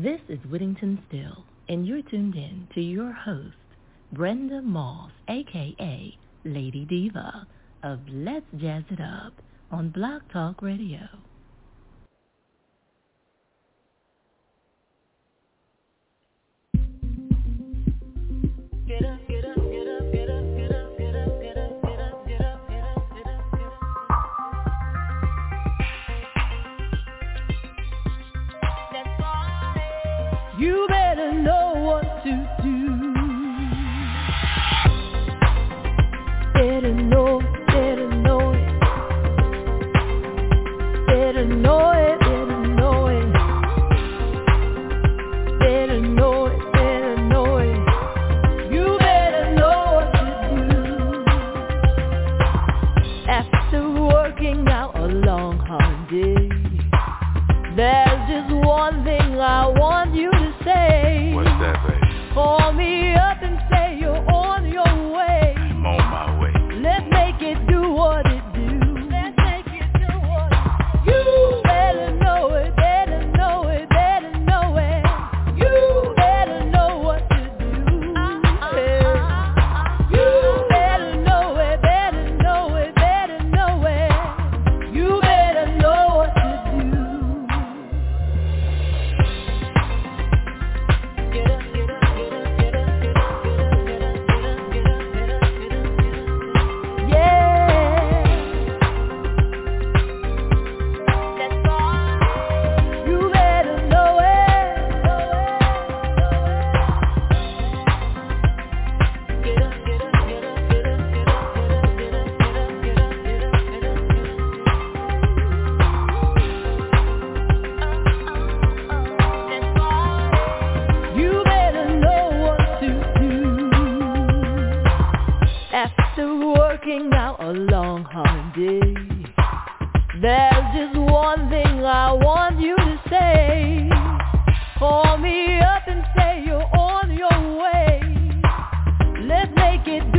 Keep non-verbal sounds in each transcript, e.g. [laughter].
This is Whittington Still, and you're tuned in to your host, Brenda Moss, aka Lady Diva of Let's Jazz It Up on Block Talk Radio. get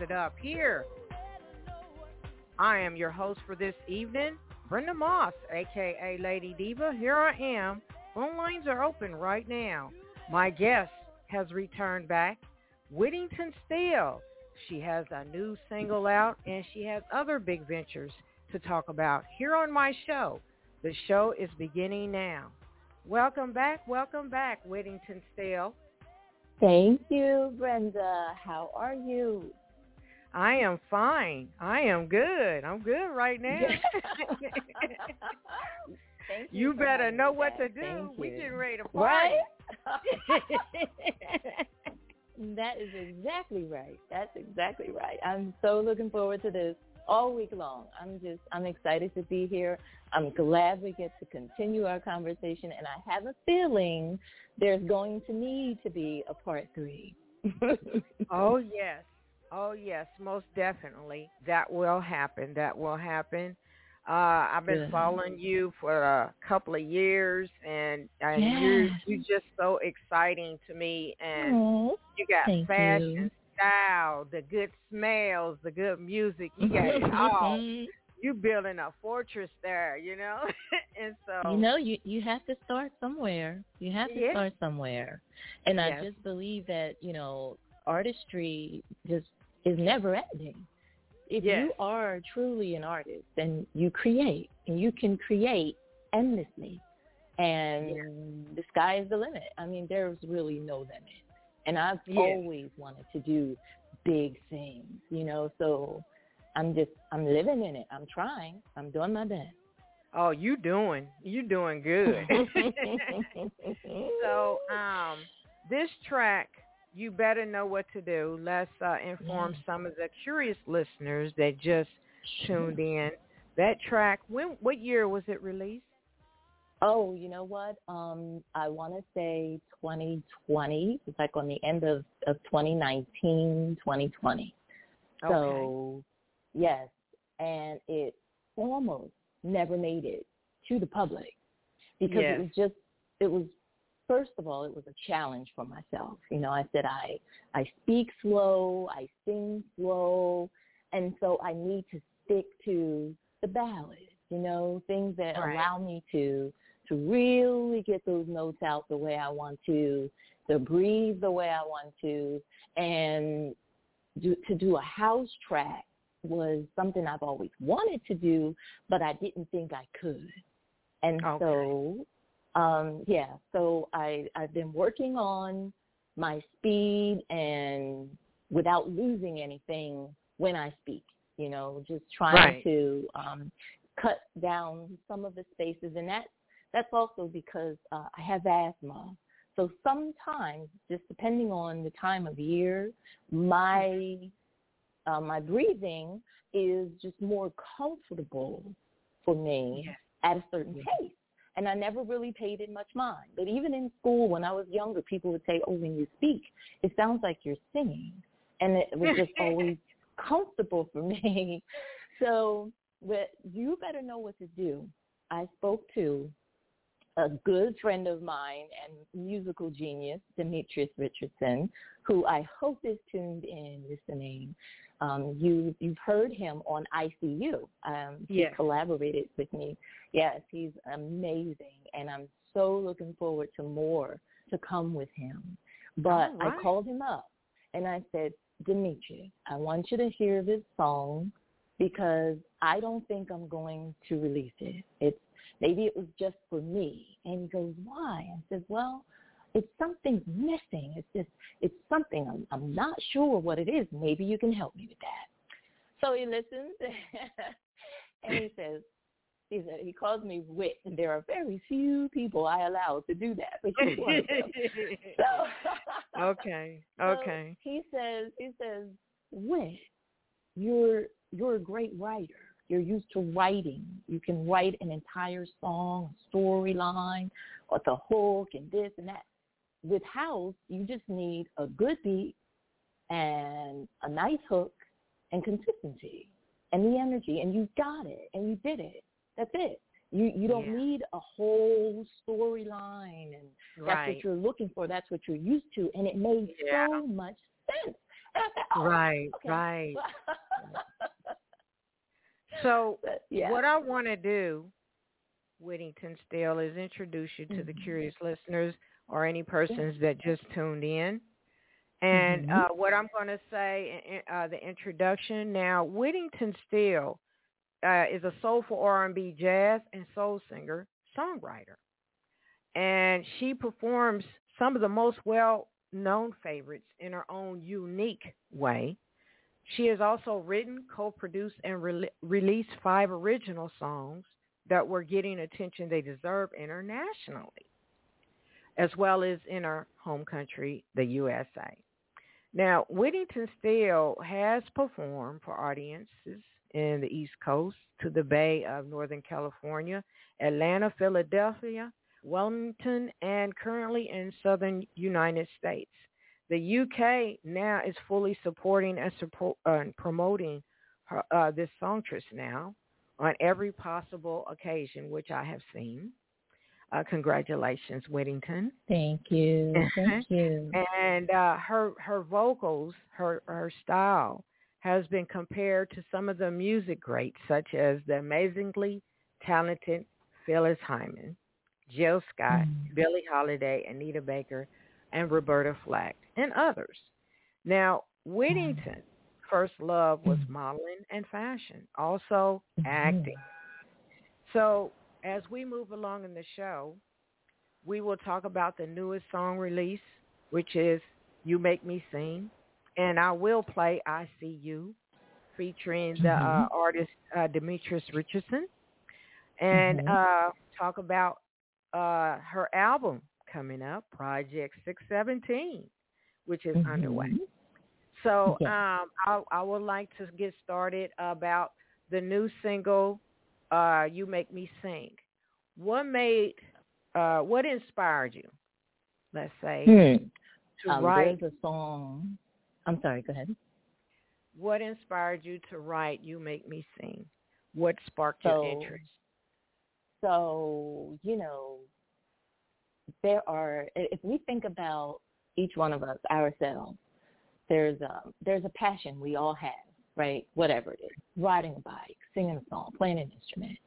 it up here. I am your host for this evening, Brenda Moss, aka Lady Diva. Here I am. Phone lines are open right now. My guest has returned back, Whittington Steele. She has a new single out and she has other big ventures to talk about here on my show. The show is beginning now. Welcome back, welcome back, Whittington Steele. Thank you, Brenda. How are you? I am fine. I am good. I'm good right [laughs] now. [laughs] You, you better know what that. to do. Thank we you. getting ready to. Right? [laughs] that is exactly right. That's exactly right. I'm so looking forward to this all week long. I'm just I'm excited to be here. I'm glad we get to continue our conversation and I have a feeling there's going to need to be a part 3. oh yes oh yes, most definitely. That will happen. That will happen. Uh, I've been following you for a couple of years, and, and yes. you're you're just so exciting to me. And Aww, you got fashion, you. style, the good smells, the good music. You got it [laughs] all. You building a fortress there, you know. [laughs] and so you know, you you have to start somewhere. You have to yeah. start somewhere, and yes. I just believe that you know artistry just is never ending if yes. you are truly an artist and you create and you can create endlessly and yeah. the sky is the limit. I mean, there's really no limit. And I've always wanted to do big things, you know, so I'm just I'm living in it. I'm trying. I'm doing my best. Oh, you doing. You doing good. [laughs] [laughs] so, um this track you better know what to do. Let's uh, inform yeah. some of the curious listeners that just tuned in. That track, when what year was it released? Oh, you know what? Um, I want to say 2020. It's like on the end of, of 2019, 2020. Okay. So, yes, and it almost never made it to the public because yes. it was just it was first of all, it was a challenge for myself. You know, I said I I speak slow, I sing slow, and so I need to stick to the ballads. You know, things that right. allow me to to really get those notes out the way I want to, to breathe the way I want to, and do, to do a house track was something I've always wanted to do, but I didn't think I could. And okay. so um, yeah, so I, I've been working on my speed and without losing anything when I speak, you know, just trying right. to um, cut down some of the spaces. And that, that's also because uh, I have asthma. So sometimes, just depending on the time of year, my uh, my breathing is just more comfortable for me at a certain pace and I never really paid it much mind. But even in school, when I was younger, people would say, "Oh, when you speak, it sounds like you're singing," and it was just always [laughs] comfortable for me. [laughs] So, but you better know what to do. I spoke to a good friend of mine and musical genius, Demetrius Richardson, who I hope is tuned in listening. Um, you you've heard him on I See You. Um, yes. He collaborated with me. Yes, he's amazing, and I'm so looking forward to more to come with him. But right. I called him up and I said, Demetrius, I want you to hear this song because I don't think I'm going to release it. It's maybe it was just for me. And he goes, why? I said, well, it's something missing. It's just, it's something I'm, I'm not sure what it is. Maybe you can help me with that. So he listens [laughs] and he says, he said he calls me wit, and there are very few people I allow to do that, but you're one of them. So, okay, [laughs] so okay. he says, he says, wit, you're you're a great writer. You're used to writing. You can write an entire song, storyline, or the hook, and this and that. With house, you just need a good beat and a nice hook and consistency and the energy, and you got it, and you did it. That's it. You you don't Yeah. need a whole storyline, and that's Right. what you're looking for. That's what you're used to, and it made Yeah. so much sense. And I said, oh, Right, okay. right. [laughs] So yeah. what I want to do, Whittington Steele, is introduce you to the Mhm. curious listeners or any persons that just tuned in. And Mhm. uh, what I'm going to say, in, uh, the introduction. Now, Whittington Steele uh, is a soulful R&B, jazz, and soul singer, songwriter, and she performs some of the most well-known favorites in her own unique way. She has also written, co-produced, and re- released five original songs that were getting attention they deserve internationally, as well as in her home country, the USA. Now, Whittington Steele has performed for audiences in the East Coast to the Bay of Northern California, Atlanta, Philadelphia, Wilmington, and currently in Southern United States. The UK now is fully supporting and support, uh, promoting her, uh, this songstress now on every possible occasion, which I have seen. Uh, congratulations, Whittington. Thank you. [laughs] Thank you. and uh, her her vocals, her her style has been compared to some of the music greats, such as the amazingly talented Phyllis Hyman, Jill Scott, mm. Billie Holiday, Anita Baker, and Roberta Flack, and others. Now, Whittington first love was modeling and fashion, also acting. So as we move along in the show, we will talk about the newest song release, which is You Make Me Sing. And I will play I See You, featuring the uh, mm-hmm. artist uh, Demetrius Richardson. And mm-hmm. uh, talk about uh, her album coming up, Project 617, which is mm-hmm. underway. So um, I, I would like to get started about the new single, uh, "You Make Me Sing." What made, uh, what inspired you? Let's say hmm. to um, write a song. I'm sorry. Go ahead. What inspired you to write "You Make Me Sing"? What sparked so, your interest? So you know, there are. If we think about each one of us ourselves there's a there's a passion we all have, right? Whatever it is, riding a bike, singing a song, playing an instrument,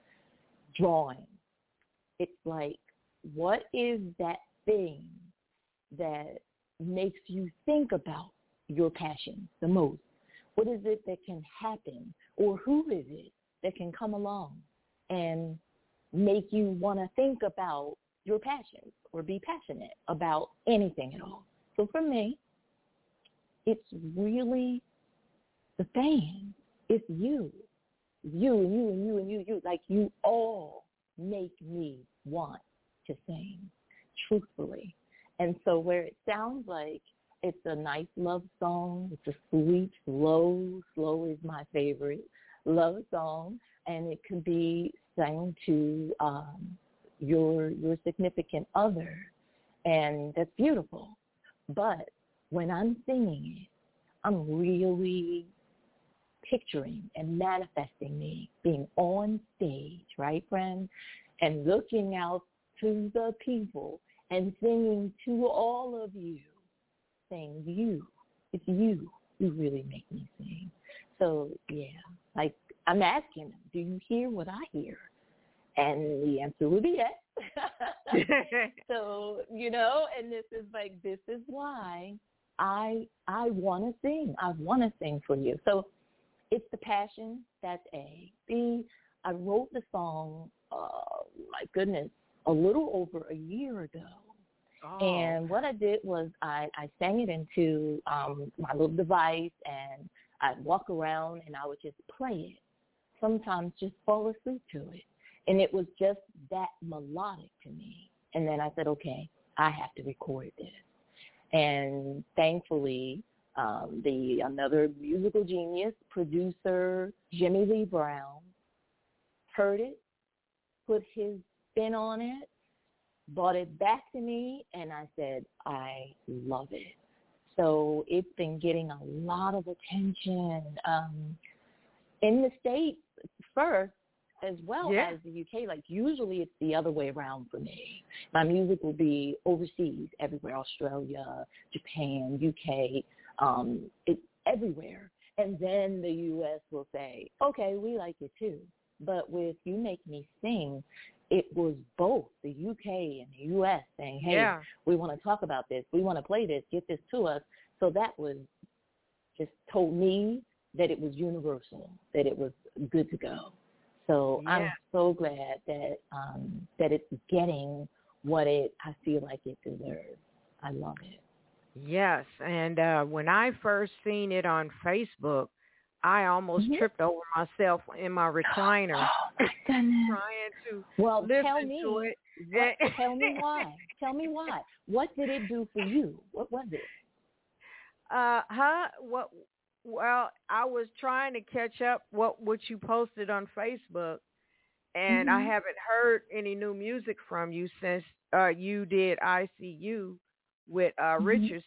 drawing. It's like, what is that thing that makes you think about your passion the most? What is it that can happen, or who is it that can come along and make you want to think about your passions or be passionate about anything at all? So for me, it's really the fans. It's you. You and you and you and you, you. Like you all make me want to sing, truthfully. And so where it sounds like it's a nice love song, it's a sweet, slow, slow is my favorite love song, and it could be sang to um, your your significant other, and that's beautiful. But when I'm singing it, I'm really picturing and manifesting me being on stage, right, friend? And looking out to the people and singing to all of you, saying, you, it's you who really make me sing. So, yeah, like I'm asking do you hear what I hear? And the answer would be yes. [laughs] [laughs] so, you know, and this is like, this is why I I want to sing. I want to sing for you. So it's the passion. That's A. B. I wrote the song. Uh, my goodness, a little over a year ago. Oh. And what I did was I, I sang it into um, my little device and I'd walk around and I would just play it. Sometimes just fall asleep to it. And it was just that melodic to me. And then I said, okay, I have to record this. And thankfully, um, the another musical genius, producer Jimmy Lee Brown, heard it, put his spin on it, brought it back to me, and I said, I love it. So it's been getting a lot of attention um, in the States first, as well yeah. as the UK. Like usually it's the other way around for me. My music will be overseas, everywhere, Australia, Japan, UK, um, it's everywhere. And then the US will say, okay, we like it too. But with You Make Me Sing, it was both the UK and the US saying, hey, yeah. we want to talk about this. We want to play this. Get this to us. So that was just told me that it was universal, that it was good to go. So yeah. I'm so glad that um, that it's getting what it I feel like it deserves. I love it. Yes, and uh, when I first seen it on Facebook, I almost mm-hmm. tripped over myself in my recliner, oh, [laughs] trying to well, tell me, it. What, [laughs] tell me why. Tell me why. What did it do for you? What was it? Uh, huh? What? Well, I was trying to catch up what what you posted on Facebook, and I Mhm. haven't heard any new music from you since uh you did I See You with uh Mhm. Richardson.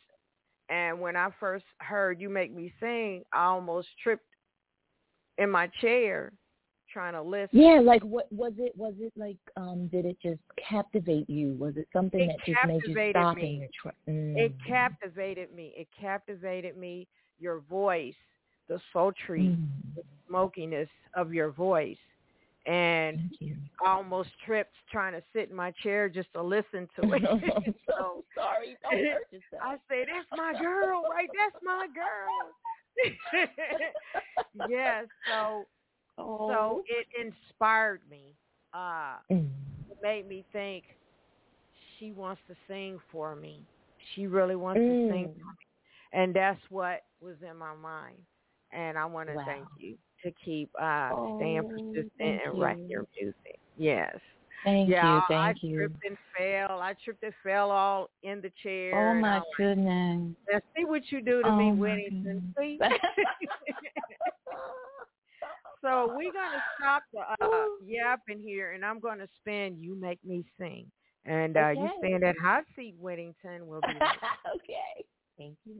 And when I first heard you make me sing, I almost tripped in my chair trying to listen. Yeah, like what was it? Was it like um did it just captivate you? Was it something It that just made you captivated stop me. in your? It Mm. captivated me. It captivated me. Your voice, the sultry Mm. smokiness of your voice. And you. I almost tripped trying to sit in my chair just to listen to [laughs] it. [laughs] So so sorry. Don't hurt yourself. I say, that's my girl, right? That's my girl. [laughs] yes. So oh. so it inspired me. Uh, Mm. it made me think she wants to sing for me. She really wants to sing Mm. for me. And that's what was in my mind. And I want to Wow. thank you to keep uh, staying Oh, persistent thank and writing your music. Yes. Thank yeah, you, I- thank I you. tripped and fell. I tripped and fell all in the chair. Oh my I goodness. like, now see what you do to Oh me, Whittington. See? [laughs] so we're gonna stop the uh, yapping here, and I'm gonna spin "You Make Me Sing," and uh, you Okay. stay in that hot seat, Whittington. We'll be right [laughs] okay. Thank you.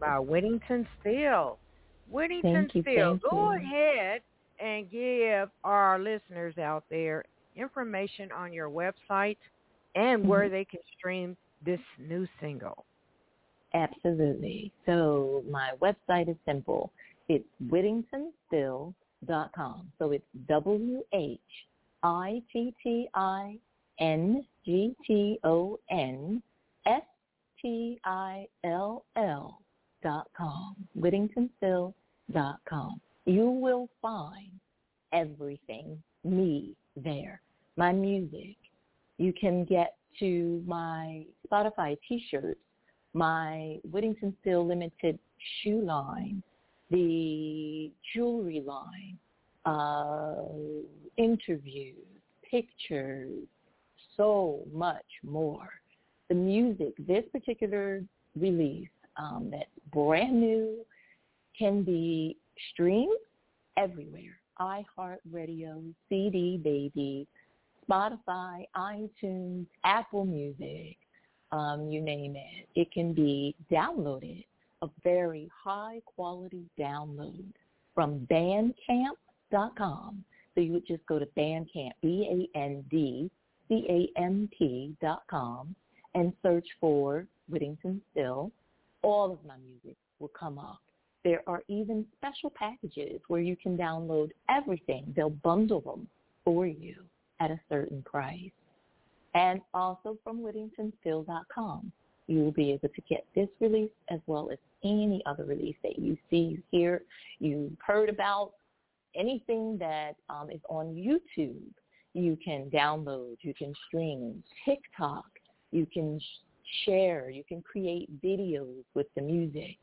Whittington Steele. Whittington thank Steele, you, go you. ahead and give our listeners out there information on your website and where mm-hmm. they can stream this new single. Absolutely. So my website is simple. It's whittingtonstill.com. So it's W H Whittingtonstill.com, whittingtonstill.com. You will find everything me there, my music. You can get to my Spotify t-shirts, my Whittington Still Limited shoe line, the jewelry line, uh, interviews, pictures, so much more. The music, this particular release um, that's brand new, can be streamed everywhere. iHeartRadio, CD Baby, Spotify, iTunes, Apple Music, um, you name it. It can be downloaded, a very high quality download from bandcamp.com. So you would just go to Bandcamp, B-A-N-D-C-A-M-P dot com, and search for Whittington Still all of my music will come up. There are even special packages where you can download everything. They'll bundle them for you at a certain price. And also from whittingtonstill.com, you will be able to get this release as well as any other release that you see, hear, you've heard about, anything that um, is on YouTube. You can download, you can stream, TikTok, you can share. You can create videos with the music.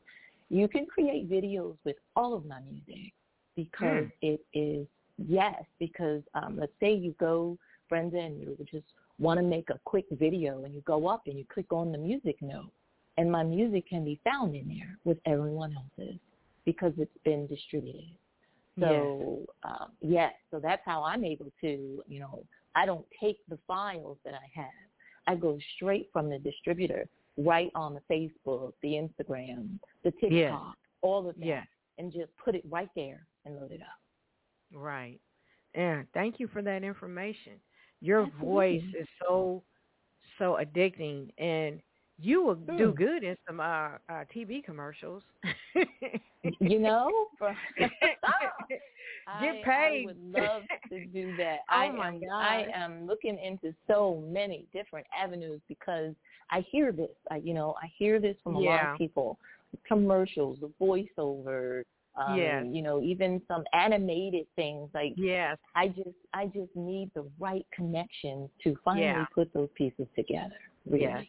You can create videos with all of my music because mm. it is, yes, because um, let's say you go, Brenda, and you just want to make a quick video and you go up and you click on the music note and my music can be found in there with everyone else's because it's been distributed. So yes. Um, yes, so that's how I'm able to, you know, I don't take the files that I have I go straight from the distributor right on the Facebook, the Instagram, the TikTok, yes. all of that, yes. and just put it right there and load it up. Right. And thank you for that information. Your Absolutely. voice is so so addicting and you will Hmm. do good in some uh, uh TV commercials. you know, [laughs] [laughs] Get paid. I would love to do that. [laughs] Oh I my am I am looking into so many different avenues because I hear this. I you know, I hear this from a lot of people. The commercials, the voiceover, um, Yes. you know, even some animated things like yes. I just I just need the right connection to finally Yeah. put those pieces together. Really. Yes.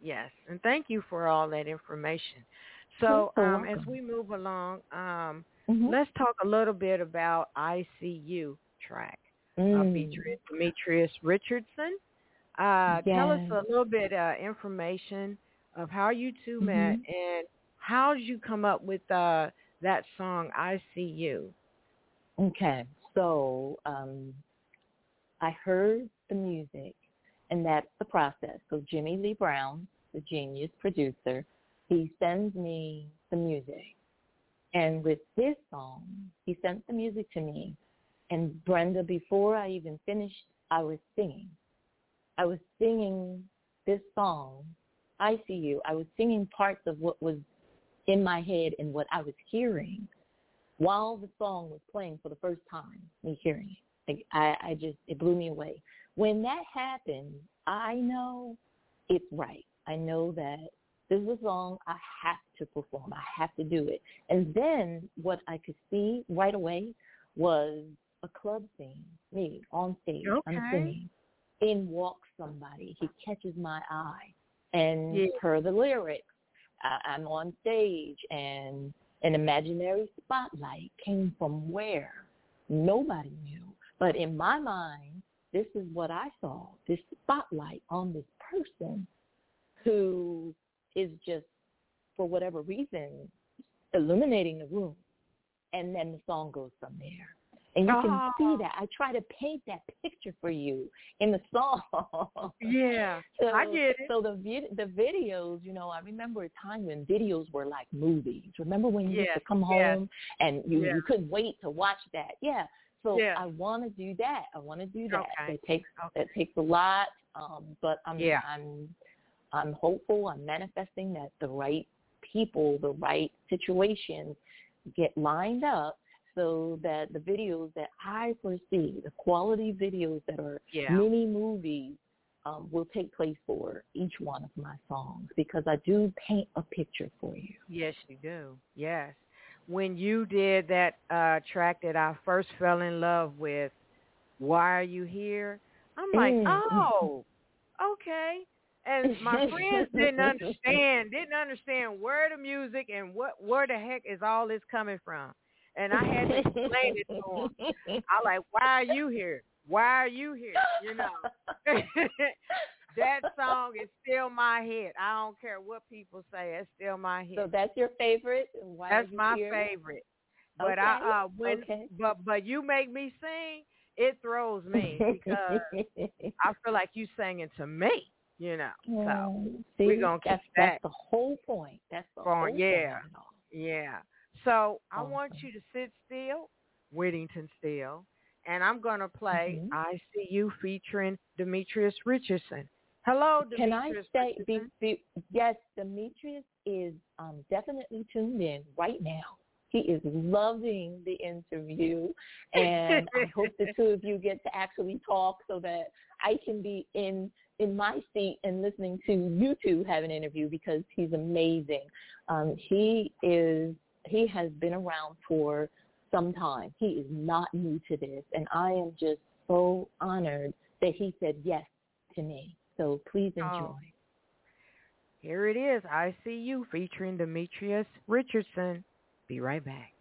Yes. And thank you for all that information. So um, as we move along, um, Mhm. let's talk a little bit about I See You track uh, Mm. featuring Demetrius Richardson. Uh, Tell us a little bit uh, information of how you 2 met Mhm. and how did you come up with uh, that song I See You. Okay, so um, I heard the music, and that's the process. So Jimmy Lee Brown, the genius producer, he sends me the music, and with this song, he sent the music to me, and Brenda, before I even finished, I was singing. I was singing this song, I See You. I was singing parts of what was in my head and what I was hearing while the song was playing for the first time, me hearing it. Like I, I just it blew me away. When that happened, I know it's right. I know that this is a song I have to perform. I have to do it. And then what I could see right away was a club scene, me on stage. I'm singing. In walks somebody. He catches my eye. And Yeah. per the lyrics, I, I'm on stage and an imaginary spotlight came from where nobody knew. But in my mind, this is what I saw, this spotlight on this person who is just, for whatever reason, illuminating the room. And then the song goes from there. And you can Oh. see that. I try to paint that picture for you in the song. Yeah, [laughs] So, I get it. So the vid- the videos, you know, I remember a time when videos were like movies. Remember when you used to come yes. home and you Yeah. you couldn't wait to watch that? Yeah. So Yeah. I want to do that. I want to do that. Okay. It takes Okay. it takes a lot, um, but I'm Yeah. I'm I'm hopeful. I'm manifesting that the right people, the right situations get lined up so that the videos that I foresee, the quality videos that are Yeah. mini movies, um, will take place for each one of my songs because I do paint a picture for you. Yes, you do. Yes. When you did that uh track that I first fell in love with, Why Are You Here? I'm like, Mm. oh, okay. And my friends [laughs] didn't understand, didn't understand where the music and what where the heck is all this coming from. And I had to explain it to them. I like, why are you here? Why are you here? You know. [laughs] [laughs] that song is still my hit. I don't care what people say. It's still my hit. So that's your favorite? Why That's my Here? favorite. But Okay, I uh when okay. but but you make me sing, it throws me because [laughs] I feel like you singing to me, you know. So Well, we're gonna that's, that That's the whole point. That's the going, whole yeah. point. all. yeah. So I want you to sit still, Whittington still, and I'm gonna play Mhm. I See You featuring Demetrius Richardson. Hello, Demetrius. Can I say, be, be, yes, Demetrius is um, definitely tuned in right now. He is loving the interview, and I [laughs] hope the two of you get to actually talk so that I can be in in my seat and listening to you two have an interview because he's amazing. Um, he is he has been around for some time. He is not new to this, and I am just so honored that he said yes to me. So please enjoy. Oh. Here it is, I See You featuring Demetrius Richardson. Be right back.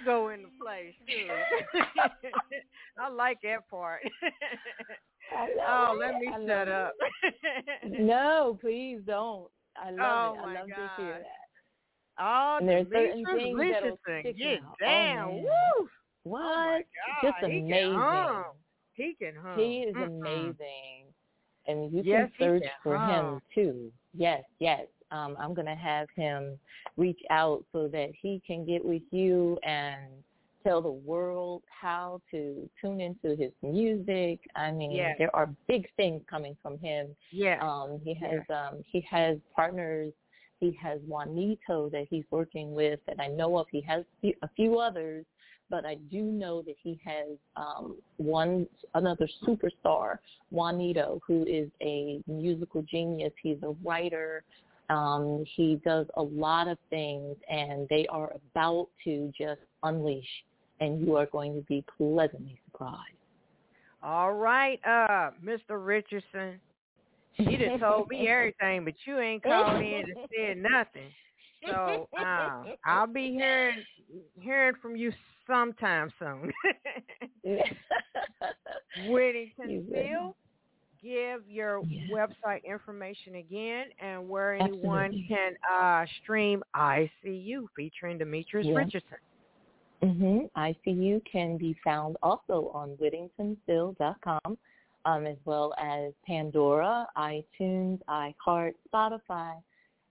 I go in the place, too. [laughs] I like that part. Oh, let me I shut up. [laughs] No, please don't. I love Oh, it. I love to hear that. Oh, And there's certain things that'll stick Get out. Oh, down. man. Woo. What? Oh, Just God. He can amazing. hum. He can hum. He is Mm-mm. amazing. And you Yes, can search can for hum. him too. Yes, yes. Um, I'm gonna have him reach out so that he can get with you and tell the world how to tune into his music. I mean, there are big things coming from him. Yes. Um, he has um, he has partners. He has Juanito that he's working with that I know of. He has a few others, but I do know that he has um, one another superstar, Juanito, who is a musical genius. He's a writer. Um, he does a lot of things, and they are about to just unleash, and you are going to be pleasantly surprised. All right, uh, Mr. Richardson. You done told me everything, but you ain't called in and said nothing. So uh, I'll be hearing hearing from you sometime soon. [laughs] [laughs] Whittington. Phil, give your Yes. website information again and where anyone Absolutely. can uh, stream I See You featuring Demetrius Yeah. Richardson. Mm-hmm. I See You can be found also on WhittingtonStill.com, um, as well as Pandora, iTunes, iHeart, Spotify,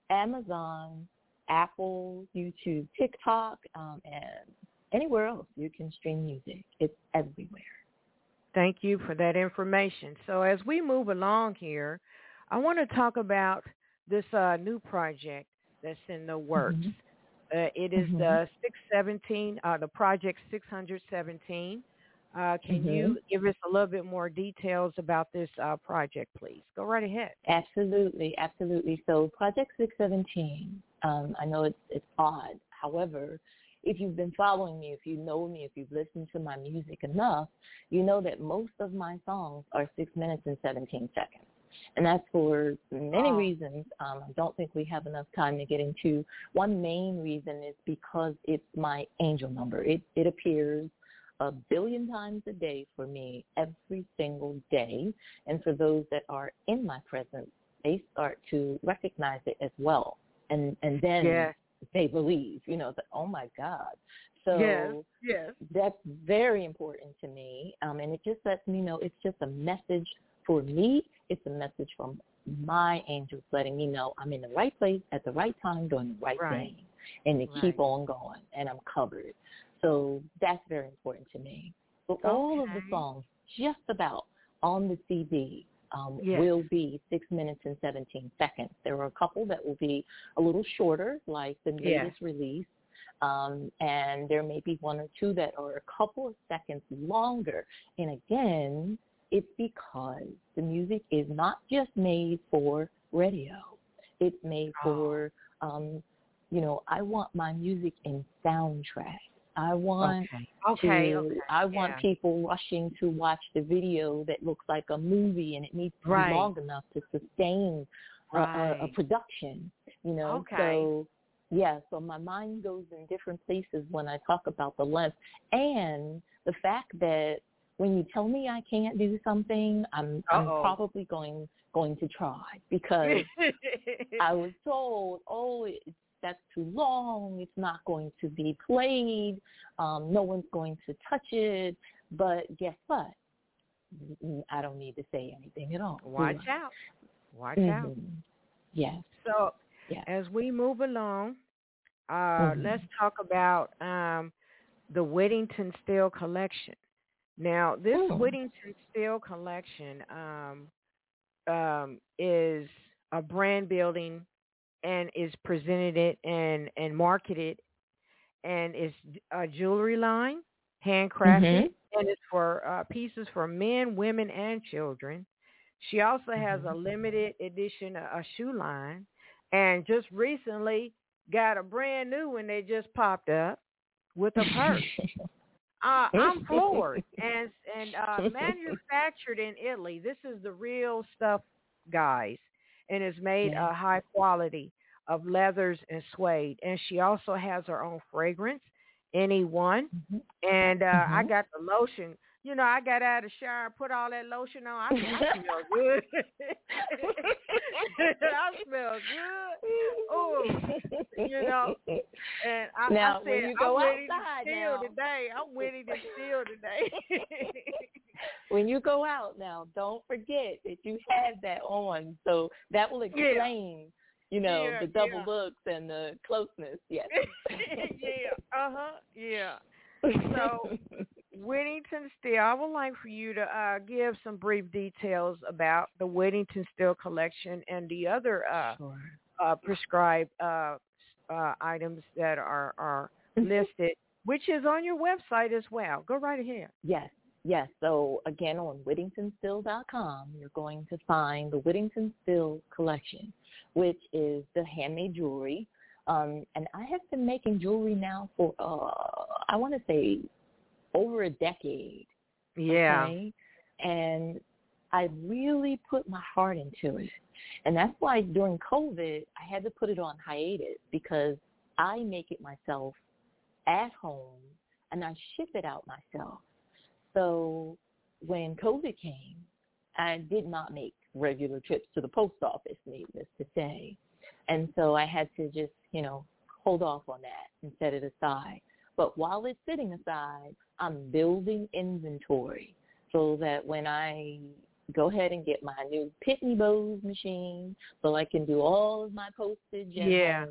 Amazon, Apple, YouTube, TikTok, um, and anywhere else you can stream music. It's everywhere. Thank you for that information. So as we move along here, I want to talk about this uh, new project that's in the works. Mhm. Uh, it is Mhm. the 617, uh, the project 617. Uh, can Mhm. you give us a little bit more details about this uh, project, please? Go right ahead. Absolutely, absolutely. So Project 617, um, I know it's, it's odd. However, if you've been following me, if you know me, if you've listened to my music enough, you know that most of my songs are 6 minutes and 17 seconds. And that's for many reasons. Um, I don't think we have enough time to get into. One main reason is because it's my angel number. It, it appears a billion times a day for me every single day. And for those that are in my presence, they start to recognize it as well. And and then Yeah. They believe, you know, that oh my God. So Yes. Yes. that's very important to me. Um, and it just lets me know it's just a message for me. It's a message from my angels letting me know I'm in the right place at the right time doing the right, Right. thing and to keep on going and I'm covered. So that's very important to me. But all of the songs just about on the CD um, Yes. will be six minutes and 17 seconds. There are a couple that will be a little shorter, like the latest release. Um, and there may be one or two that are a couple of seconds longer. And again, it's because the music is not just made for radio. It's made Oh. for, um, you know, I want my music in soundtrack. I want Okay. Okay. to, okay. I want yeah. people rushing to watch the video that looks like a movie and it needs to Right. be long enough to sustain a, a, a production, you know. Okay. So yeah, so my mind goes in different places when I talk about the length and the fact that when you tell me I can't do something, I'm I'm probably going going to try because [laughs] I was told, oh, it's that's too long. It's not going to be played. Um, no one's going to touch it. But guess what? I don't need to say anything at all. Watch out. Watch out. Mhm. Yes. So Yes. as we move along, uh, Mhm. let's talk about um, the Whittington Still collection. Now, this Hmm. Whittington Still collection um, um, is a brand building and is presented it and, and marketed and it's a jewelry line, handcrafted, Mhm. and it's for uh, pieces for men, women, and children. She also has Mm-hmm. a limited edition, a, a shoe line, and just recently got a brand new one they just popped up with a purse. [laughs] Uh, I'm floored, and and uh, [laughs] manufactured in Italy. This is the real stuff, guys, and is made Yeah. a high quality of leathers and suede. And she also has her own fragrance, any one. Mhm. And uh, I Mhm. got the lotion. You know, I got out of the shower, put all that lotion on. I, I smell good. [laughs] I smell good. Oh, you know. And I, Now, I when said, you go I'm outside to steal now. today. I'm ready to steal today. [laughs] when you go out now, don't forget that you have that on. So that will [laughs] explain, you know, Yeah, the double yeah. looks and the closeness. Yes. yeah. Uh huh. Yeah. So- Whittington Still. I would like for you to uh, give some brief details about the Whittington Still collection and the other uh, sure. uh, prescribed uh, uh, items that are are listed, which is on your website as well. Go right ahead. Yes, yes. So again, on WhittingtonStill.com, you're going to find the Whittington Still collection, which is the handmade jewelry. Um, and I have been making jewelry now for, uh, I want to say, over a decade. Yeah. okay? And I really put my heart into it. And that's why during COVID, I had to put it on hiatus because I make it myself at home and I ship it out myself. So when COVID came, I did not make regular trips to the post office, needless to say. And so I had to just, you know, hold off on that and set it aside. But while it's sitting aside, I'm building inventory so that when I go ahead and get my new Pitney Bowes machine so I can do all of my postage at Yeah.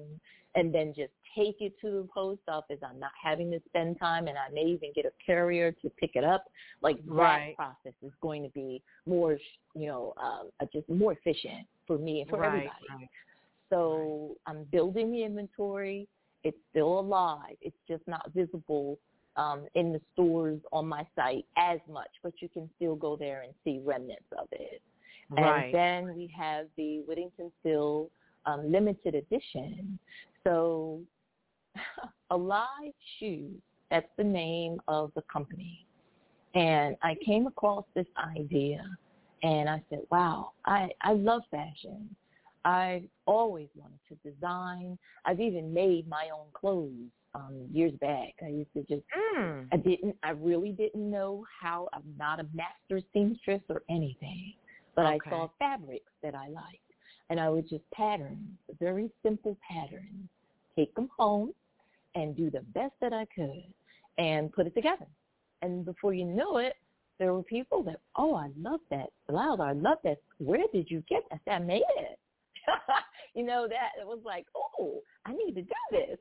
and then just take it to the post office. I'm not having to spend time and I may even get a carrier to pick it up. Like Right. that process is going to be more, you know, um, uh, just more efficient for me and for right. everybody. right. So I'm building the inventory. It's still alive. It's just not visible um, in the stores on my site as much, but you can still go there and see remnants of it. Right. And then we have the Whittington Still um, limited edition. So [laughs] Alive Shoes, that's the name of the company. And I came across this idea and I said, wow, I, I love fashion. I've always wanted to design. I've even made my own clothes um, years back. I used to just, Mm. I didn't, I really didn't know how, I'm not a master seamstress or anything, but Okay. I saw fabrics that I liked. And I would just pattern, very simple patterns, take them home and do the best that I could and put it together. And before you know it, there were people that, oh, I love that blouse. I love that. Where did you get that? I I made it. [laughs] you know, that it was like, oh, I need to do this.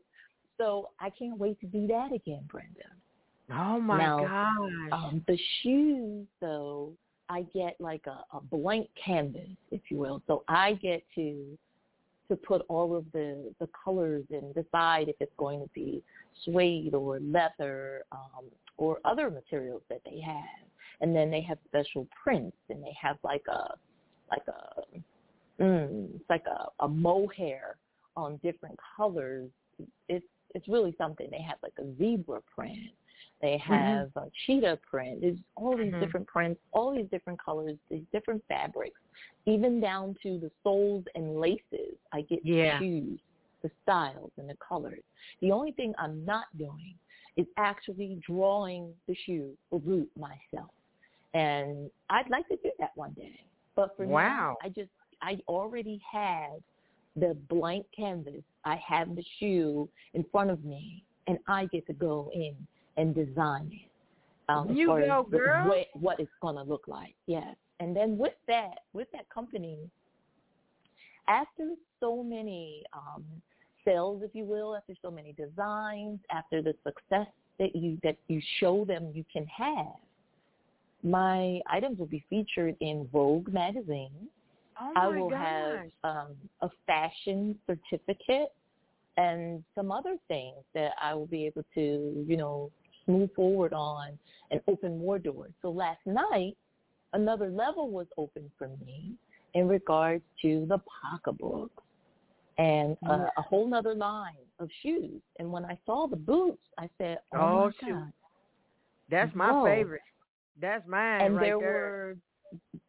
So I can't wait to do that again, Brenda. Oh my Now, gosh. Um, the shoes, though, I get like a, a blank canvas, if you will. So I get to to put all of the the colors and decide if it's going to be suede or leather um, or other materials that they have. And then they have special prints, and they have like a like a mm, it's like a, a mohair on different colors. It's it's really something. They have like a zebra print. They have a cheetah print. There's all these Mhm. different prints, all these different colors, these different fabrics, even down to the soles and laces. I get Yeah. to choose the styles and the colors. The only thing I'm not doing is actually drawing the shoe or boot myself. And I'd like to do that one day. But for Wow. now, I just I already had the blank canvas. I have the shoe in front of me, and I get to go in and design it. Um, You go, girl. way- what it's going to look like. Yes. And then with that, with that company, after so many um, sales, if you will, after so many designs, after the success that you that you show them you can have, my items will be featured in Vogue magazine. Oh I will gosh. have um, a fashion certificate and some other things that I will be able to, you know, move forward on and open more doors. So last night, another level was opened for me in regards to the pocketbooks and a, Yeah. a whole other line of shoes. And when I saw the boots, I said, oh, Oh, my shoot. God. That's my Whoa. favorite. That's mine and right there there. were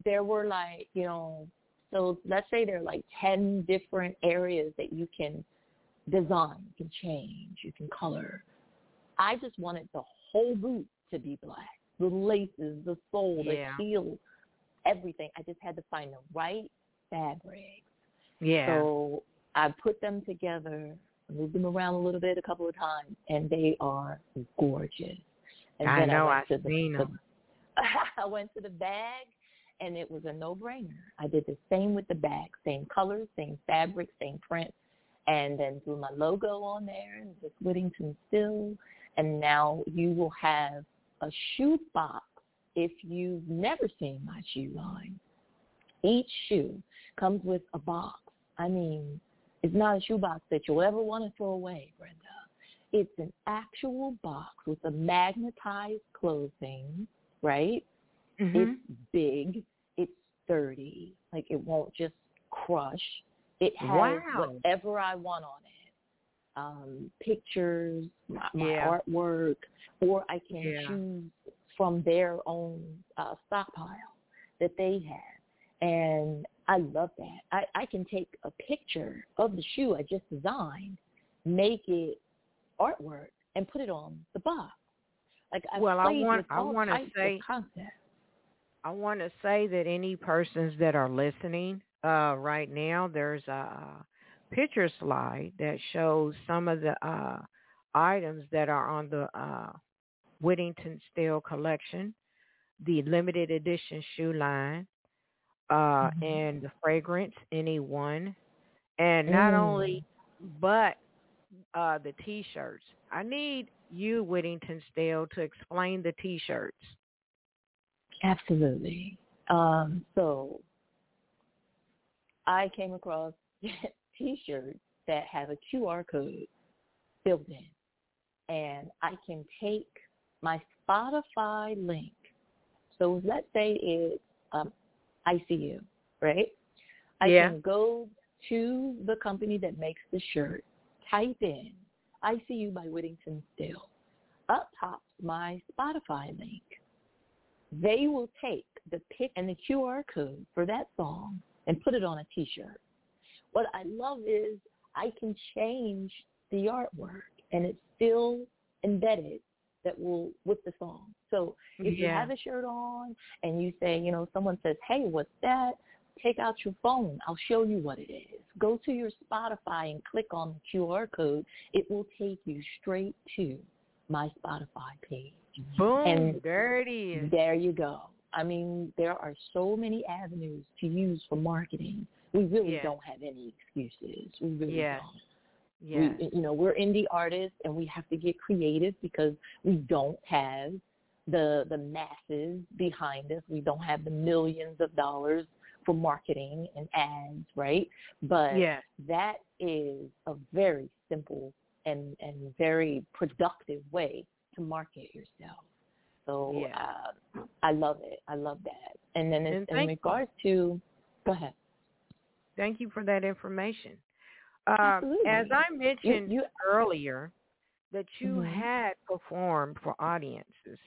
there were like you know so let's say there are like 10 different areas that you can design you can change you can color i just wanted the whole boot to be black the laces the sole Yeah. the heel everything i just had to find the right fabric yeah. so i put them together moved them around a little bit a couple of times and they are gorgeous and I know, I've the, seen the 'em. [laughs] I went to the bag and it was a no-brainer. I did the same with the bag, same colors, same fabric, same print, and then threw my logo on there and just Whittington Still. And now you will have a shoe box if you've never seen my shoe line. Each shoe comes with a box. I mean, it's not a shoe box that you'll ever want to throw away, Brenda. It's an actual box with a magnetized closing, right? Mhm. It's big. It's sturdy. Like it won't just crush. It has Wow. whatever I want on it. Um, pictures, my, my artwork, or I can Yeah. choose from their own uh, stockpile that they have. And I love that. I, I can take a picture of the shoe I just designed, make it artwork, and put it on the box. Like I Well, I want- I wanna of say- concepts. I want to say that any persons that are listening uh, right now, there's a picture slide that shows some of the uh, items that are on the uh, Whittington Still collection, the limited edition shoe line, uh, Mhm. and the fragrance, anyone, and not Mm. only, but uh, the T-shirts. I need you, Whittington Still, to explain the T-shirts. Absolutely. Um, so I came across [laughs] T-shirts that have a QR code built in, and I can take my Spotify link. So let's say it's um, I See You, right? I Yeah. can go to the company that makes the shirt, type in I See You by Whittington Still. Up top, my Spotify link. They will take the pic and the QR code for that song and put it on a T-shirt. What I love is I can change the artwork and it's still embedded that will with the song. So if you have a shirt on and you say, you know, someone says, "Hey, what's that?" Take out your phone. I'll show you what it is. Go to your Spotify and click on the QR code. It will take you straight to my Spotify page. Boom. And is. There you go. I mean, there are so many avenues to use for marketing. We really Yeah. don't have any excuses. We really Yes. don't. Yes. We, you know, we're indie artists and we have to get creative because we don't have the the masses behind us. We don't have the millions of dollars for marketing and ads, right? But yes. that is a very simple and and very productive way to market yourself. So Yeah. uh, I love it. I love that. And then in, And in you. regards to, go ahead. Thank you for that information. Uh, as I mentioned you- earlier, that you Mhm. had performed for audiences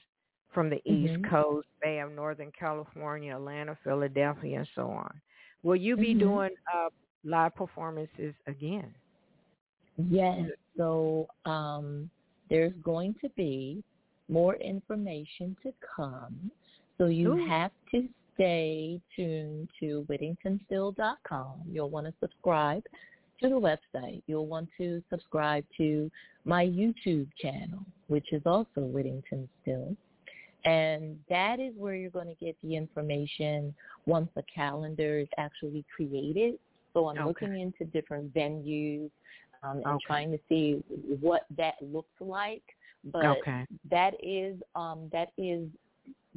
from the Mhm. East Coast, Bay of Northern California, Atlanta, Philadelphia, and so on. Will you be Mhm. doing uh, live performances again? Yes. So um, there's going to be more information to come. So you Ooh. have to stay tuned to whittingtonstill.com. You'll want to subscribe to the website. You'll want to subscribe to my YouTube channel, which is also Whittington Still. And that is where you're going to get the information once the calendar is actually created. So I'm Okay. looking into different venues um, and Okay. trying to see what that looks like. But okay. that is um, that is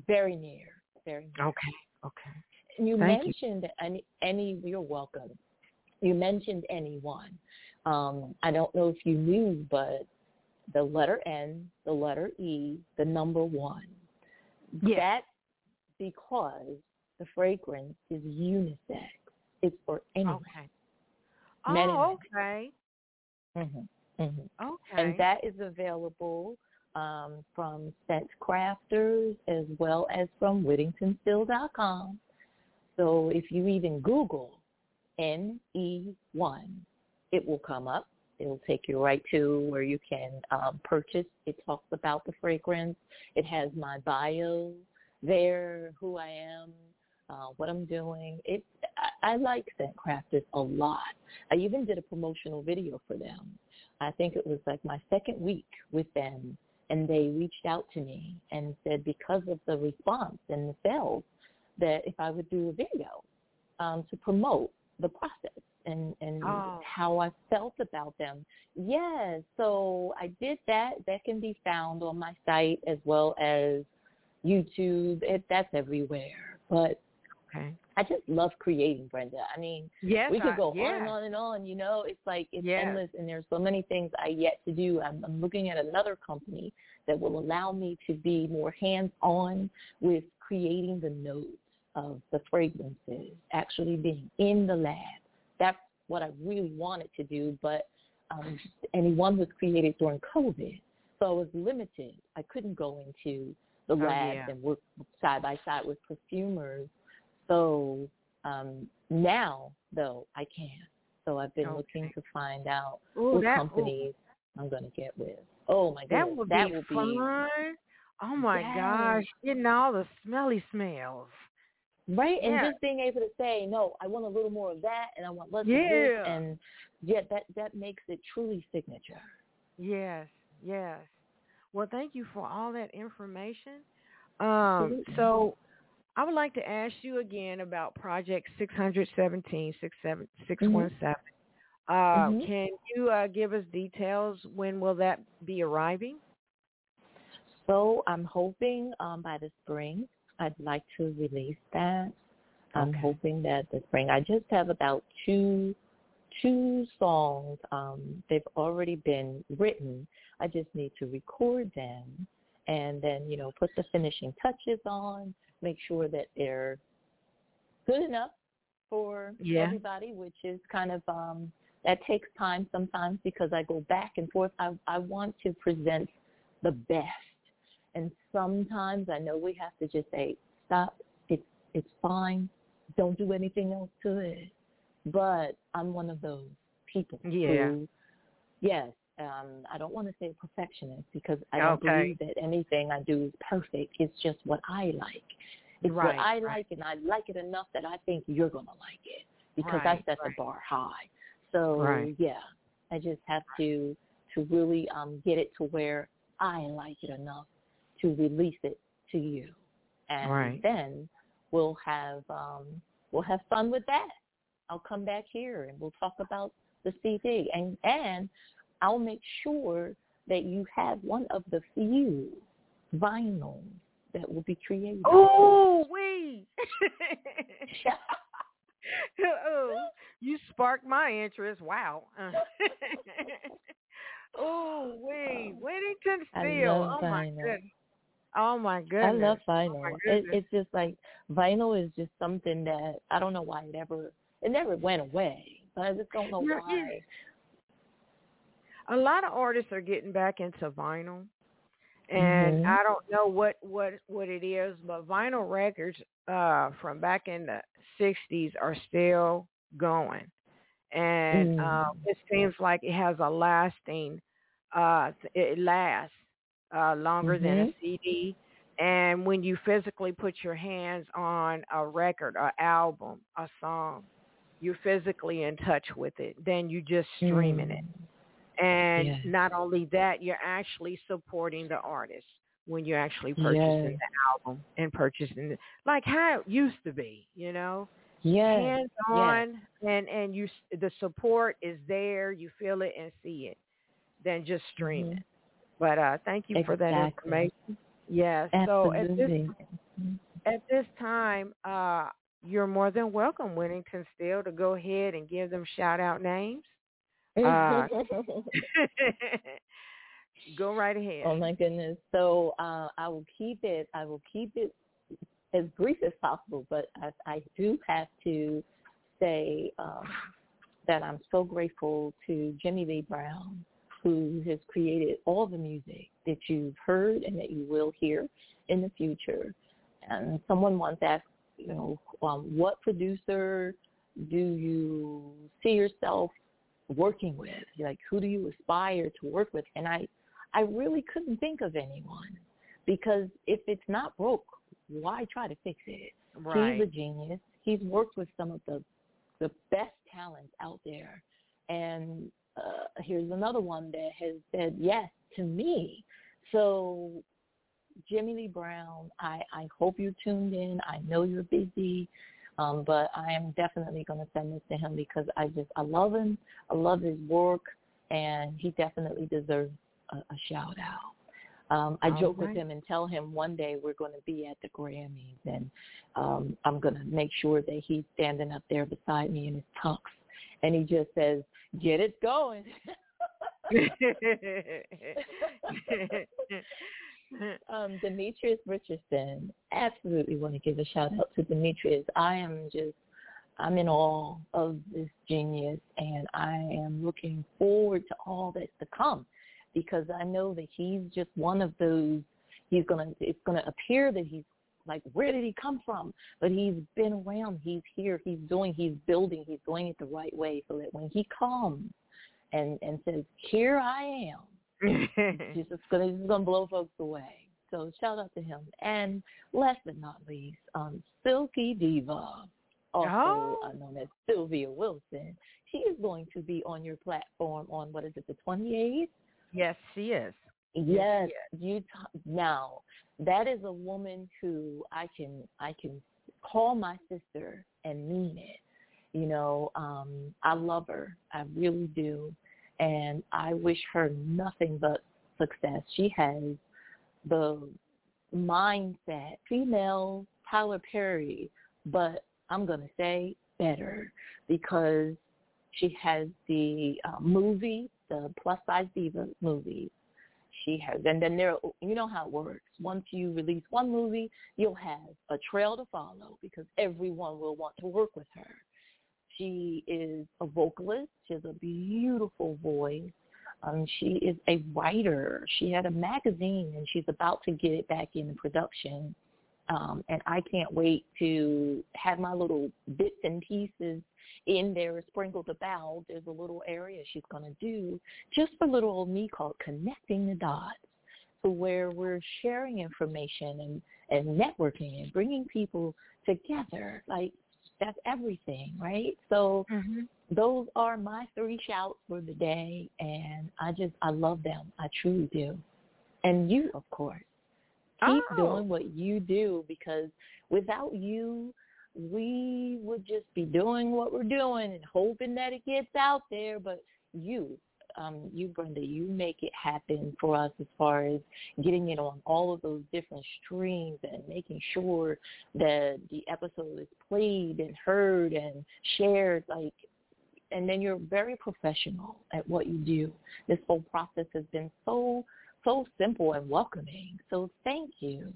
very near, very near. Okay. Okay. And you Thank you. mentioned any, any. You're welcome. You mentioned anyone. Um, I don't know if you knew, but the letter N, the letter E, the number one. Yes. That's because the fragrance is unisex. It's for anyone. Okay. Men Oh, okay. Hmm hmm Okay. And that is available um, from Scent Crafters as well as from WhittingtonStill.com. So if you even Google NE1, it will come up. It will take you right to where you can um, purchase. It talks about the fragrance. It has my bio there, who I am, uh, what I'm doing. It, I, I like Scent Crafters a lot. I even did a promotional video for them. I think it was like my second week with them, and they reached out to me and said because of the response and the sales, that if I would do a video um, to promote the process and and Oh. how I felt about them. Yes, so I did that. That can be found on my site as well as YouTube. It, that's everywhere. But okay. I just love creating, Brenda. I mean, Yes. we could I- go yeah. on and on and on. You know, it's like it's Yes. endless, and there's so many things I yet to do. I'm, I'm looking at another company that will allow me to be more hands-on with creating the notes of the fragrances, actually being in the lab. That's what I really wanted to do, but um, and one was created during COVID, so I was limited. I couldn't go into the Oh, yeah. and work side by side with perfumers. So um, now, though, I can. So I've been looking to find out Ooh, what that, ooh, companies I'm going to get with. Oh my that goodness, would that be will fun. Oh my Yes. gosh, getting all the smelly smells. right, and just being able to say, no, I want a little more of that, and I want less of this, and yeah, that that makes it truly signature. Yes, yes. Well, thank you for all that information. Um, so I would like to ask you again about Project 617, 617. Uh, Mhm. Can you uh, give us details? When will that be arriving? So I'm hoping um, by the spring, I'd like to release that. I'm Okay. hoping that the spring. I just have about two two songs. Um, they've already been written. I just need to record them and then you know put the finishing touches on, make sure that they're good enough for Yeah. everybody, which is kind of um that takes time sometimes because I go back and forth. I I want to present the best. And sometimes I know we have to just say, Stop, it's it's fine. Don't do anything else to it. But I'm one of those people Yeah. who yes, um, I don't want to say perfectionist because I don't Okay. believe that anything I do is perfect. It's just what I like. It's Right, what I right. like, and I like it enough that I think you're gonna like it because Right, I set the bar high. So yeah, I just have to to really um get it to where I like it enough to release it to you, and then we'll have um we'll have fun with that. I'll come back here and we'll talk about the CD, and and I'll make sure that you have one of the few vinyls that will be created. Oh, wait. [laughs] oh, you sparked my interest. Wow. oh, wait, Whittington Still. Oh my vinyl. goodness. Oh my goodness. I love Oh, vinyl. my it, it's just like vinyl is just something that I don't know why it ever it never went away, but I just don't know why. A lot of artists are getting back into vinyl and Mhm. I don't know what what what it is, but vinyl records uh from back in the 60s are still going. And Mm. uh it seems like it has a lasting uh it lasts uh longer than a Mhm. CD. And when you physically put your hands on a record, a album, a song, you're physically in touch with it. Then you just streaming it. And Yes. not only that, you're actually supporting the artist when you're actually purchasing Yes. the album and purchasing it, like how it used to be, you know, Yes. hands on, and and you the support is there, you feel it and see it, than just stream Mhm. it. But uh, thank you for that information. Yes. So at this at this time, uh, you're more than welcome, Whittington, still to go ahead and give them shout out names. Uh, [laughs] Go right ahead. oh my goodness. So uh, I will keep it. I will keep it as brief as possible. But I, I do have to say um, that I'm so grateful to Jimmy Lee Brown, who has created all the music that you've heard and that you will hear in the future. And someone once asked, you know, um, what producer do you see yourself working with? Like, who do you aspire to work with? And I, I really couldn't think of anyone because if it's not broke, why try to fix it? Right. He's a genius. He's worked with some of the the best talents out there, and uh, here's another one that has said yes to me. So, Jimmy Lee Brown, I I hope you tuned in. I know you're busy, um, but I am definitely going to send this to him because I just I love him. I love his work, and he definitely deserves a, a shout out. Um, I All joke with him and tell him one day we're going to be at the Grammys, and um, I'm going to make sure that he's standing up there beside me in his tux, and he just says, "Get it going." [laughs] [laughs] [laughs] [laughs] um, Demetrius Richardson, absolutely want to give a shout out to Demetrius. I am just, I'm in awe of this genius, and I am looking forward to all that's to come, because I know that he's just one of those. He's gonna, it's gonna appear that he's like, where did he come from? But he's been around. He's here. He's doing. He's building. He's doing it the right way, so that when he comes and and says, "Here I am," [laughs] He's just gonna he's gonna blow folks away. So shout out to him. And last but not least, um, Silky Diva, also Oh. uh, known as Sylvia Wilson. She is going to be on your platform on what is it, the twenty eighth? yes, she is. Yes, you t- now that is a woman who I can I can call my sister and mean it. You know, um, I love her, I really do, and I wish her nothing but success. She has the mindset, female Tyler Perry, but I'm gonna say better because she has the uh, movie, the Plus Size Diva movie, She has, and then there, you know how it works. Once you release one movie, you'll have a trail to follow because everyone will want to work with her. She is a vocalist. She has a beautiful voice. Um, she is a writer. She had a magazine, and she's about to get it back into production. Um, and I can't wait to have my little bits and pieces in there sprinkled about. There's a little area she's going to do just for little old me called Connecting the Dots. So where we're sharing information and, and networking and bringing people together. Like that's everything, right? So Mm-hmm. those are my three shouts for the day and I just I love them. I truly do. And you of course. Keep Oh. doing what you do because without you we would just be doing what we're doing and hoping that it gets out there. But you, um, you Brenda, you make it happen for us as far as getting it on all of those different streams and making sure that the episode is played and heard and shared. Like, and then you're very professional at what you do. This whole process has been so so simple and welcoming. So thank you.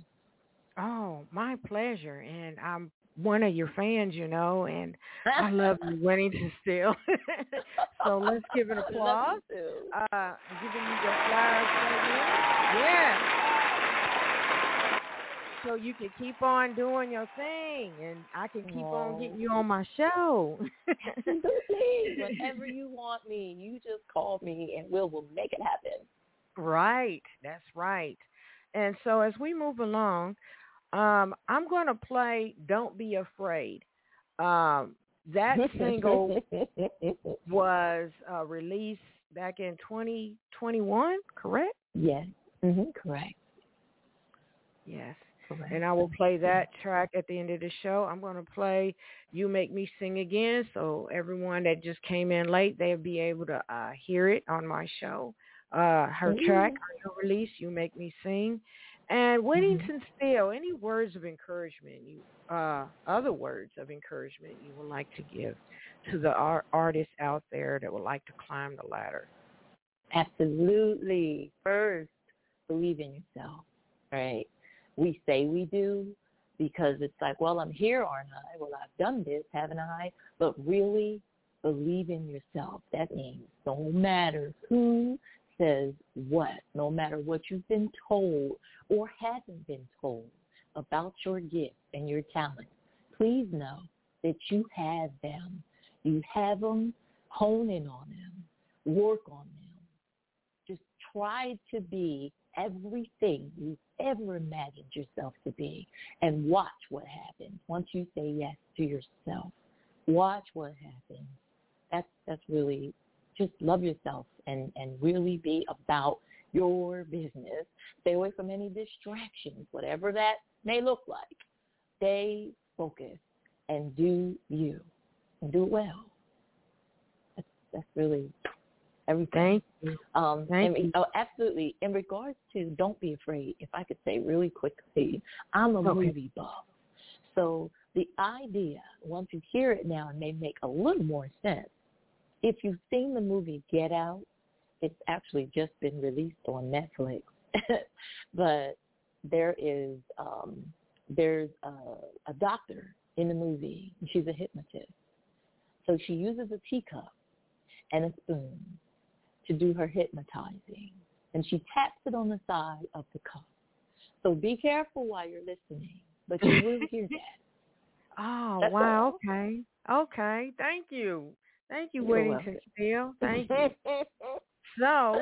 Oh, my pleasure. And I'm one of your fans, you know, and I love you, [laughs] Winnington Still. [laughs] so let's give an applause. Love you too. Uh, giving you your flowers right. Yeah. So you can keep on doing your thing, and I can keep on getting you on my show. [laughs] Absolutely. Whenever you want me, you just call me and we'll we'll make it happen. Right, that's right. And so as we move along, um, I'm going to play "Don't Be Afraid." Um, that single [laughs] was uh, released back in 2021, correct? yes. hmm Correct. Yes. Correct. And I will play that track at the end of the show. I'm going to play "You Make Me Sing Again," so everyone that just came in late, they'll be able to uh, hear it on my show. Uh, her Mhm. track, her release, "You Make Me Sing," and Whittington Still. Any words of encouragement, you uh, other words of encouragement you would like to give to the ar- artists out there that would like to climb the ladder? Absolutely. First, believe in yourself, right? We say we do because it's like, well, I'm here, aren't I? Well, I've done this, haven't I? But really, believe in yourself. That means no matter who says what, no matter what you've been told or haven't been told about your gift and your talent, please know that you have them. You have them, hone in on them, work on them. Just try to be everything you've ever imagined yourself to be and watch what happens once you say yes to yourself. Watch what happens. That's that's really just love yourself and, and really be about your business. Stay away from any distractions, whatever that may look like. Stay focused and do you and do it well. That's that's really everything. Thank you. Um, Thank and- you. oh, absolutely. In regards to don't be afraid, if I could say really quickly, I'm a Okay. movie buff. So the idea, once you hear it now, it may make a little more sense. If you've seen the movie Get Out, it's actually just been released on Netflix. [laughs] but there is um, there's a, a doctor in the movie. and She's a hypnotist. So she uses a teacup and a spoon to do her hypnotizing. And she taps it on the side of the cup. So be careful while you're listening, but you will hear [laughs] that. Oh That's wow! all. Okay, okay. Thank you, thank you, Whittington Still. Thank you. [laughs] So,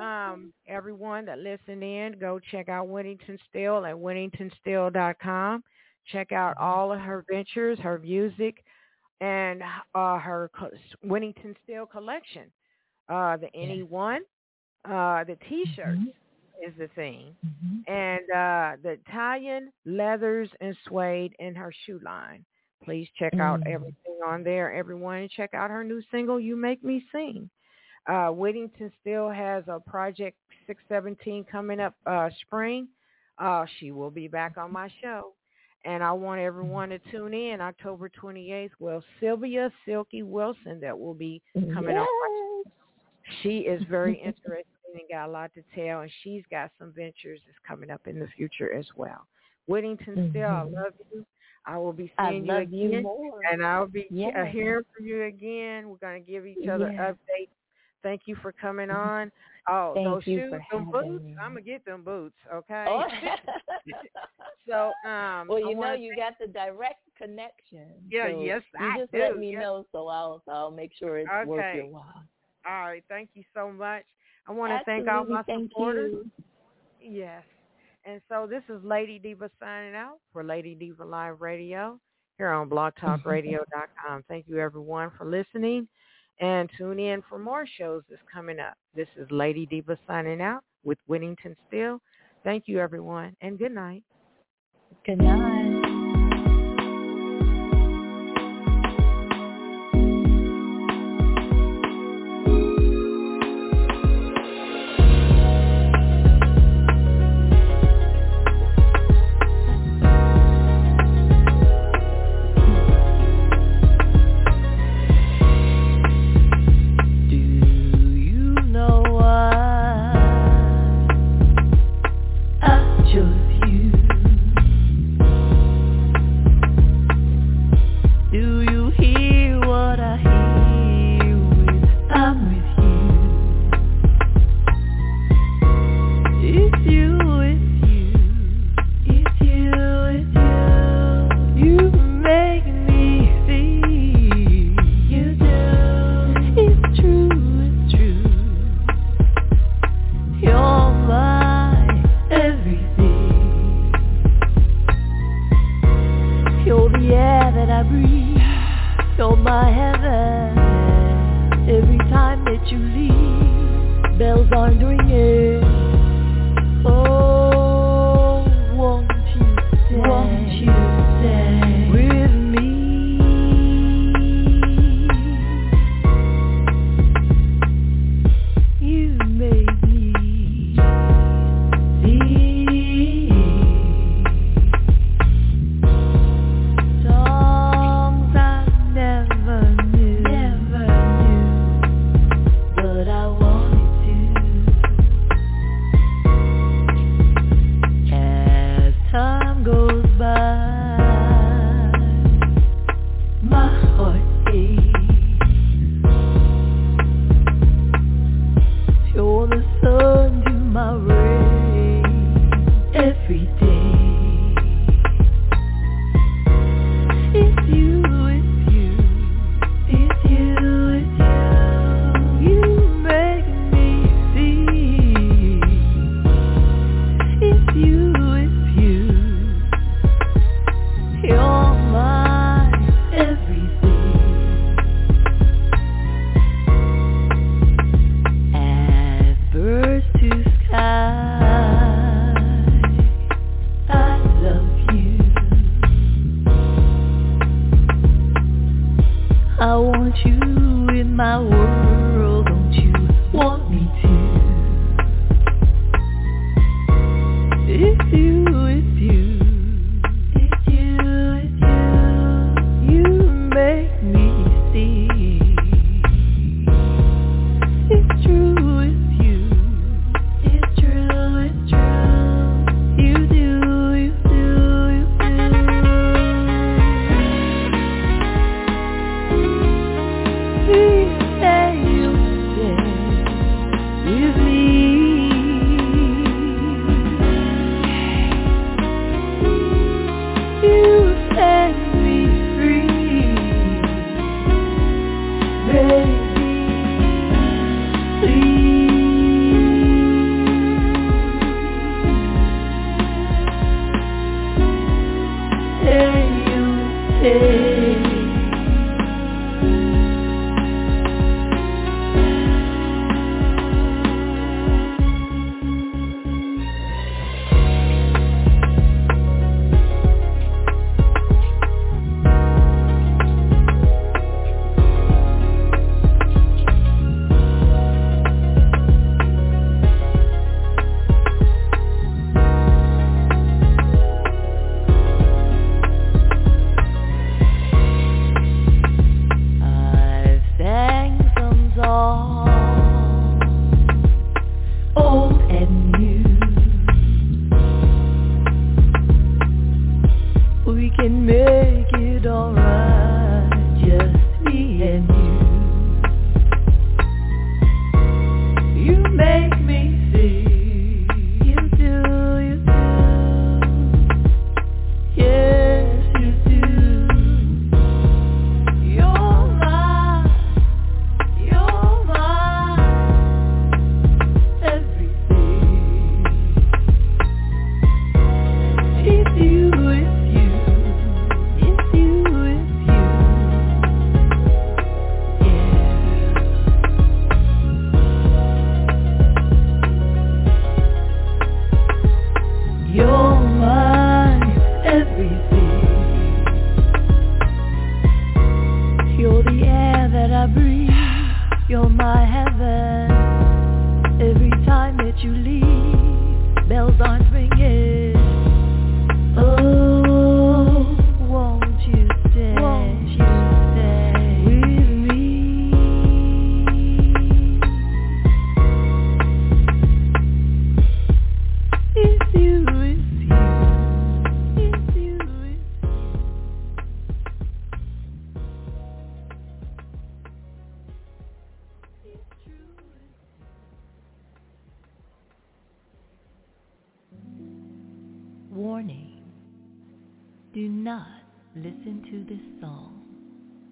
um, everyone that listened in, go check out Whittington Still at whittingtonstill.com. Check out all of her ventures, her music, and uh, her co- Whittington Still collection. Uh, the anyone, uh, the T-shirts is the thing, Mhm. and uh, the Italian leathers and suede in her shoe line. Please check out Mm. everything on there, everyone, and check out her new single, "You Make Me Sing." Uh, Whittington still has a Project 617 coming up uh, spring. Uh, she will be back on my show. And I want everyone to tune in October 28th. Well, Sylvia Silky Wilson that will be coming on. Yes. She is very [laughs] interesting and got a lot to tell, and she's got some ventures that's coming up in the future as well. Whittington, mm-hmm. still, I love you. I will be seeing you again, you and I'll be yes. hearing from you again. We're going to give each other yes. updates. Thank you for coming Mm-hmm. on. Oh, Thank those you shoes, for them boots. me. I'm gonna get them boots. Okay. Oh. [laughs] so, um, well, I you know, you thank- got the direct connection. Yeah, so yes, you I just do, let me yes. know, so I'll so I'll make sure it's worth Okay. your while. All right. Thank you so much. I want to thank all my thank supporters. you. Yes. And so this is Lady Diva signing out for Lady Diva Live Radio here on blogtalkradio.com. [laughs] Thank you everyone for listening and tune in for more shows that's coming up. This is Lady Diva signing out with Whittington Still. Thank you everyone and good night. Good night.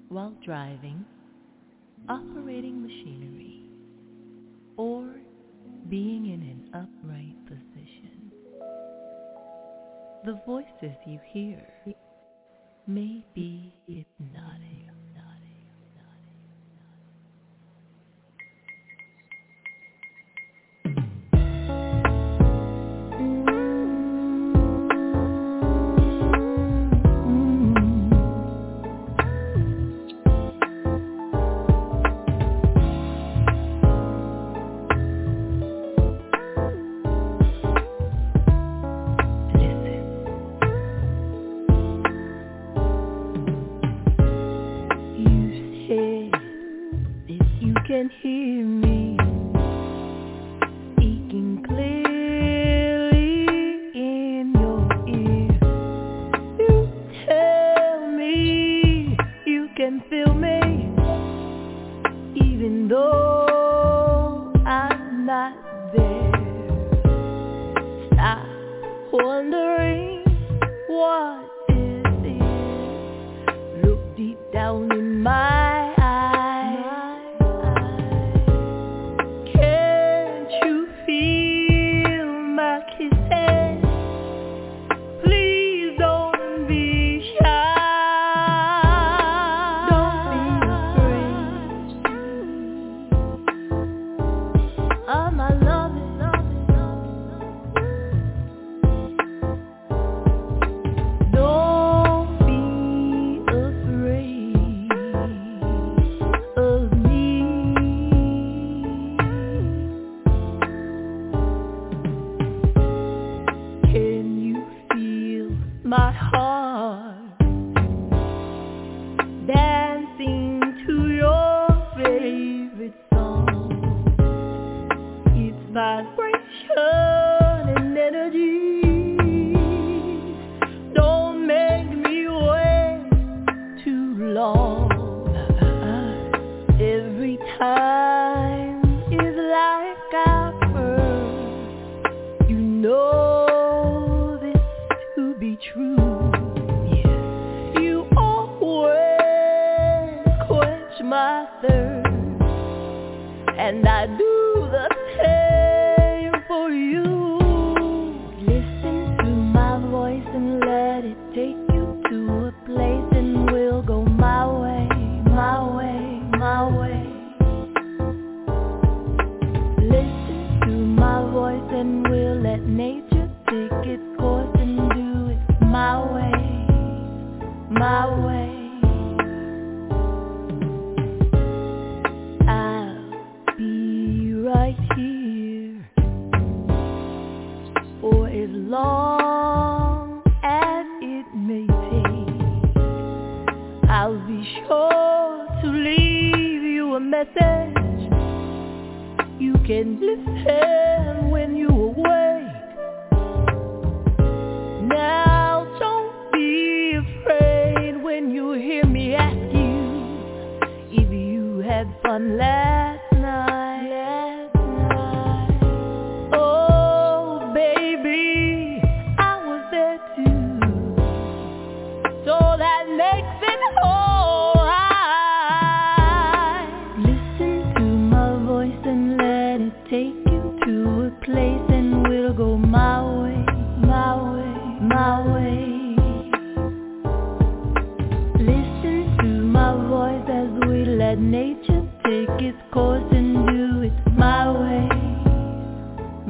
while driving, operating machinery, or being in an upright position. The voices you hear may be hypnotic. can hear me.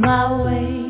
My way.